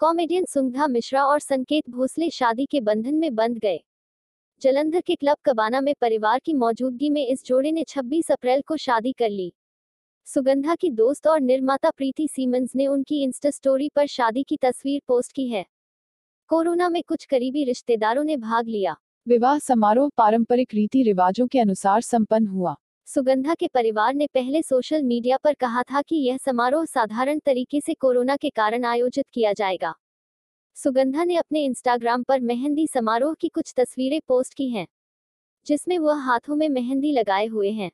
Comedian Sundha Mishra और संकेत भोसले शादी के बंधन में बंध गए। जलंधर के क्लब कबाना में परिवार की मौजूदगी में इस जोड़े ने 26 अप्रैल को शादी कर ली। सुगंधा की दोस्त और निर्माता प्रीति सीमंस ने उनकी इंस्टा स्टोरी पर शादी की तस्वीर पोस्ट की है। कोरोना में कुछ करीबी रिश्तेदारों ने भाग लिया। विवाह समारोह पारंपरिक रीति रिवाजों के अनुसार संपन्न हुआ। सुगंधा के परिवार ने पहले सोशल मीडिया पर कहा था कि यह समारोह साधारण तरीके से कोरोना के कारण आयोजित किया जाएगा। सुगंधा ने अपने इंस्टाग्राम पर मेहंदी समारोह की कुछ तस्वीरें पोस्ट की हैं, जिसमें वह हाथों में मेहंदी लगाए हुए हैं।